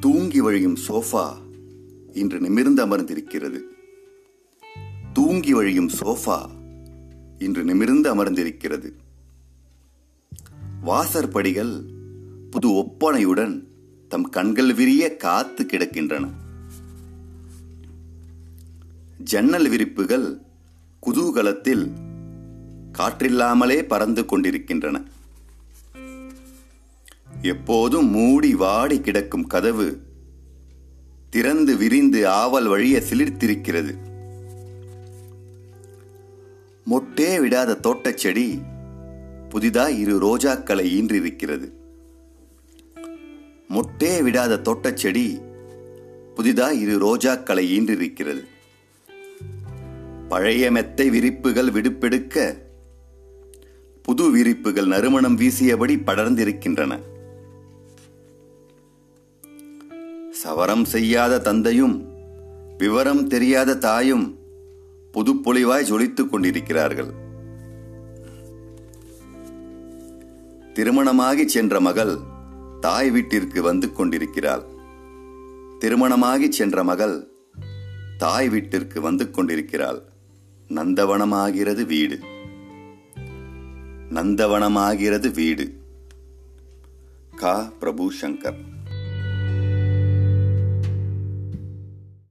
தூங்கி வழியும் சோஃபா இன்று நிமிர்ந்து அமர்ந்திருக்கிறது. தூங்கி வழியும் சோஃபா இன்று நிமிர்ந்து அமர்ந்திருக்கிறது. வாசற்படிகள் புது ஒப்பனையுடன் தம் கண்கள் விரிய காத்து கிடக்கின்றன. ஜன்னல் விரிப்புகள் குதூகலத்தில் காற்றில்லாமலே பறந்து கொண்டிருக்கின்றன. எப்போதும் மூடி வாடி கிடக்கும் கதவு திறந்து விரிந்து ஆவல் வழிய சிலிர்த்திருக்கிறது. மொட்டே விடாத தோட்டச்செடி புதிதாய் இரு ரோஜாக்களை ஈன்றிருக்கிறது. மொட்டே விடாத தோட்டச் செடி புதிதாய் இரு ரோஜாக்களை ஈன்றிருக்கிறது. பழைய மெத்தை விரிப்புகள் விடுப்பெடுக்க புது விரிப்புகள் நறுமணம் வீசியபடி படர்ந்திருக்கின்றன. சவரம் செய்யாத தந்தையும் விவரம் தெரியாத தாயும் புதுப்பொழிவாய் ஜொலித்துக் கொண்டிருக்கிறார்கள். திருமணமாகி சென்ற மகள் தாய் வீட்டிற்கு வந்து கொண்டிருக்கிறாள். திருமணமாகி சென்ற மகள் தாய் வீட்டிற்கு வந்து கொண்டிருக்கிறாள். நந்தவனமாகிறது வீடு. நந்தவனமாகிறது வீடு. கா. பிரபு சங்கர்.